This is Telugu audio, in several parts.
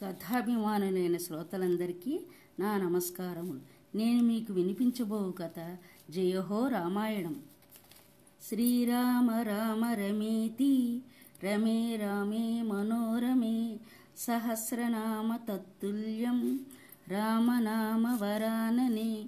కథాభిమానులైన శ్రోతలందరికీ నా నమస్కారములు. నేను మీకు వినిపించబో కథ జయహో రామాయణం. శ్రీరామ రామ రమేతి రమే రామే మనోరమే సహస్రనామ తత్తుల్యం రామనామ వరాననే.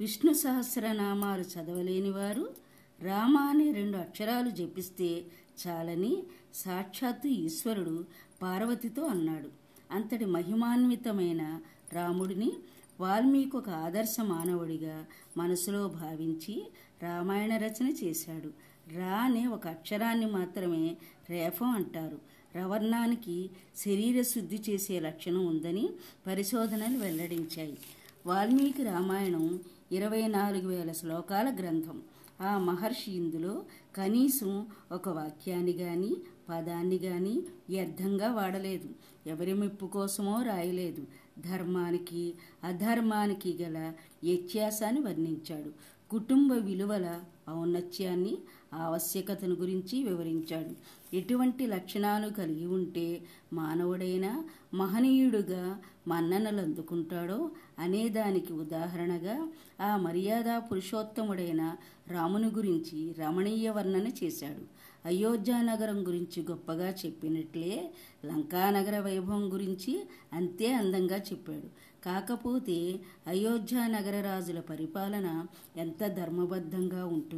విష్ణు సహస్రనామాలు చదవలేని వారు రామ అనే రెండు అక్షరాలు జపిస్తే చాలని సాక్షాత్తు ఈశ్వరుడు పార్వతితో అన్నాడు. అంతటి మహిమాన్వితమైన రాముడిని వాల్మీకి ఒక ఆదర్శ మానవుడిగా మనసులో భావించి రామాయణ రచన చేశాడు. రా అనే ఒక అక్షరాన్ని మాత్రమే రేఫం అంటారు. రవర్ణానికి శరీర శుద్ధి చేసే లక్షణం ఉందని పరిశోధనలు వెల్లడించాయి. వాల్మీకి రామాయణం ఇరవై నాలుగు వేల శ్లోకాల గ్రంథం. ఆ మహర్షి ఇందులో కనీసం ఒక వాక్యాన్ని గాని పదాన్ని గాని వ్యర్థంగా వాడలేదు. ఎవరి మెప్పు కోసమో రాయలేదు. ధర్మానికి అధర్మానికి గల వ్యత్యాసాన్ని వర్ణించాడు. కుటుంబ విలువల ఔన్నత్యాన్ని ఆవశ్యకతను గురించి వివరించాడు. ఎటువంటి లక్షణాలు కలిగి ఉంటే మానవుడైన మహనీయుడుగా మన్ననలు అందుకుంటాడో అనేదానికి ఉదాహరణగా ఆ మర్యాద పురుషోత్తముడైన రాముని గురించి రమణీయ వర్ణన చేశాడు. అయోధ్య నగరం గురించి గొప్పగా చెప్పినట్లే లంకానగర వైభవం గురించి అంతే అందంగా చెప్పాడు. కాకపోతే అయోధ్య నగర రాజుల పరిపాలన ఎంత ధర్మబద్ధంగా ఉంటుందో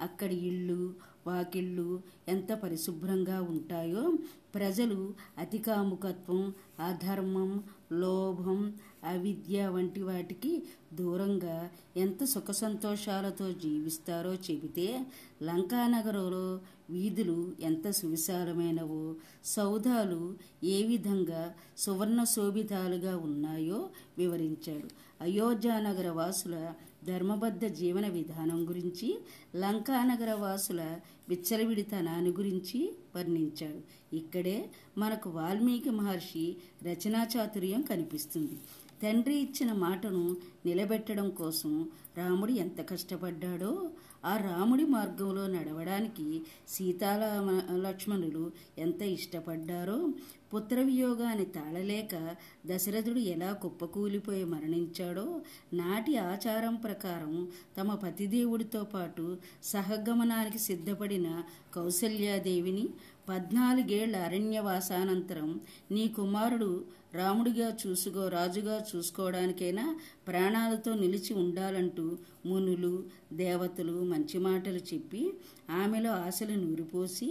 అక్కడి ఇళ్ళు వాకిళ్ళు ఎంత పరిశుభ్రంగా ఉంటాయో ప్రజలు అతికాముకత్వం అధర్మం లోభం అవిద్య వంటి వాటికి దూరంగా ఎంత సుఖ సంతోషాలతో జీవిస్తారో చెబితే లంకానగరంలో వీధులు ఎంత సువిశాలమైనవో సౌధాలు ఏ విధంగా సువర్ణ శోభితాలుగా ఉన్నాయో వివరించాడు. అయోధ్యానగర వాసుల ధర్మబద్ధ జీవన విధానం గురించి లంకానగర వాసుల విచ్చలవిడితనాన్ని గురించి వర్ణించాడు. ఇక్కడే మనకు వాల్మీకి మహర్షి రచనా చాతుర్యం కనిపిస్తుంది. తండ్రి ఇచ్చిన మాటను నిలబెట్టడం కోసం రాముడు ఎంత కష్టపడ్డాడో ఆ రాముడి మార్గంలో నడవడానికి సీతాల లక్ష్మణులు ఎంత ఇష్టపడ్డారో పుత్రవియోగాన్ని తాళలేక దశరథుడు ఎలా కుప్పకూలిపోయి మరణించాడో నాటి ఆచారం ప్రకారం తమ పతిదేవుడితో పాటు సహగమనానికి సిద్ధపడిన కౌసల్యాదేవిని పద్నాలుగేళ్ళ అరణ్యవాసానంతరం నీ కుమారుడు రాముడిగా చూసుకో రాజుగా చూసుకోవడానికైనా ప్రాణాలతో నిలిచి ఉండాలంటూ మునులు దేవతలు మంచి మాటలు చెప్పి ఆమెలో ఆశలు నూరిపోసి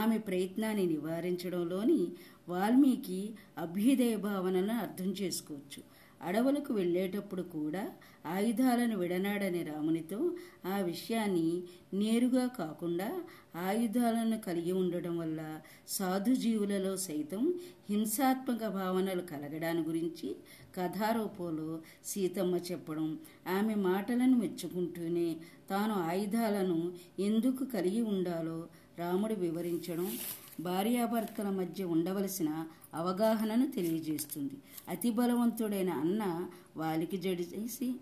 ఆమె ప్రయత్నాన్ని నివారించడంలోని వాల్మీకి అభ్యుదయ భావనను అర్థం చేసుకోవచ్చు. అడవులకు వెళ్ళేటప్పుడు కూడా ఆయుధాలను విడనాడని రామునితో ఆ విషయాన్ని నేరుగా కాకుండా ఆయుధాలను కలిగి ఉండడం వల్ల సాధుజీవులలో సైతం హింసాత్మక భావనలు కలగడాని గురించి కథారూపంలో సీతమ్మ చెప్పడం ఆమె మాటలను మెచ్చుకుంటూనే తాను ఆయుధాలను ఎందుకు కలిగి ఉండాలో రాముడు వివరించడం భార్యాభర్తల మధ్య ఉండవలసిన అవగాహనను తెలియజేస్తుంది. అతి బలవంతుడైన అన్న వాలికి జడి చేసి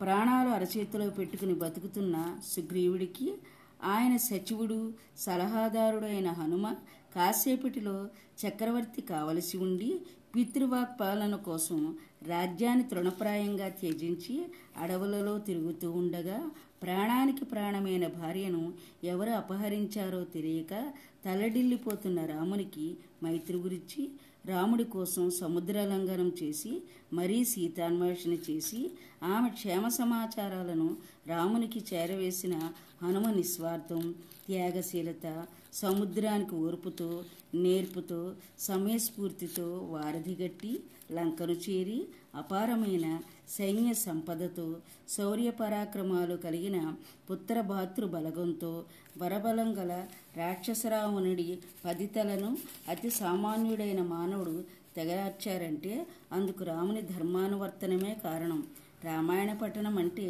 ప్రాణాలు అరచేతిలో పెట్టుకుని బతుకుతున్న సుగ్రీవుడికి ఆయన సచివుడు సలహాదారుడైన హనుమ కాసేపటిలో చక్రవర్తి కావలసి ఉండి పితృవాక్ పాలన కోసం రాజ్యాన్ని తృణప్రాయంగా త్యజించి అడవులలో తిరుగుతూ ఉండగా ప్రాణానికి ప్రాణమైన భార్యను ఎవరు అపహరించారో తెలియక తలడిల్లిపోతున్న రామునికి మైత్రి గురించి రాముడి కోసం సముద్రలంఘనం చేసి మరీ సీతాన్వేషణ చేసి ఆమె క్షేమ సమాచారాలను రామునికి చేరవేసిన హనుమ నిస్వార్థం త్యాగశీలత సముద్రానికి ఓర్పుతో నేర్పుతో సమయస్ఫూర్తితో వారధిగట్టి లంకను చేరి అపారమైన సైన్య సంపదతో శౌర్య పరాక్రమాలు కలిగిన పుత్రభాతృ బలగంతో వరబలం గల రాక్షసరావణుడి పదితలను అతి సామాన్యుడైన మానవ మానవుడు తెగరార్చారంటే అందుకు రాముని ధర్మానువర్తనమే కారణం. రామాయణ పఠనం అంటే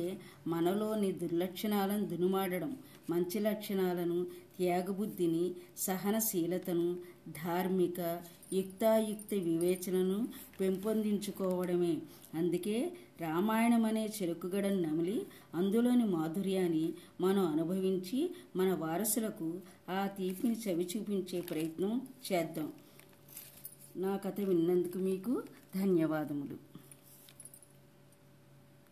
మనలోని దుర్లక్షణాలను దునుమాడడం మంచి లక్షణాలను త్యాగబుద్ధిని సహనశీలతను ధార్మిక యుక్తాయుక్త వివేచనను పెంపొందించుకోవడమే. అందుకే రామాయణం అనే చెరుకుగడను నమిలి అందులోని మాధుర్యాన్ని మనం అనుభవించి మన వారసులకు ఆ తీపిని చవి చూపించే ప్రయత్నం చేద్దాం. నా కథ విన్నందుకు మీకు ధన్యవాదములు.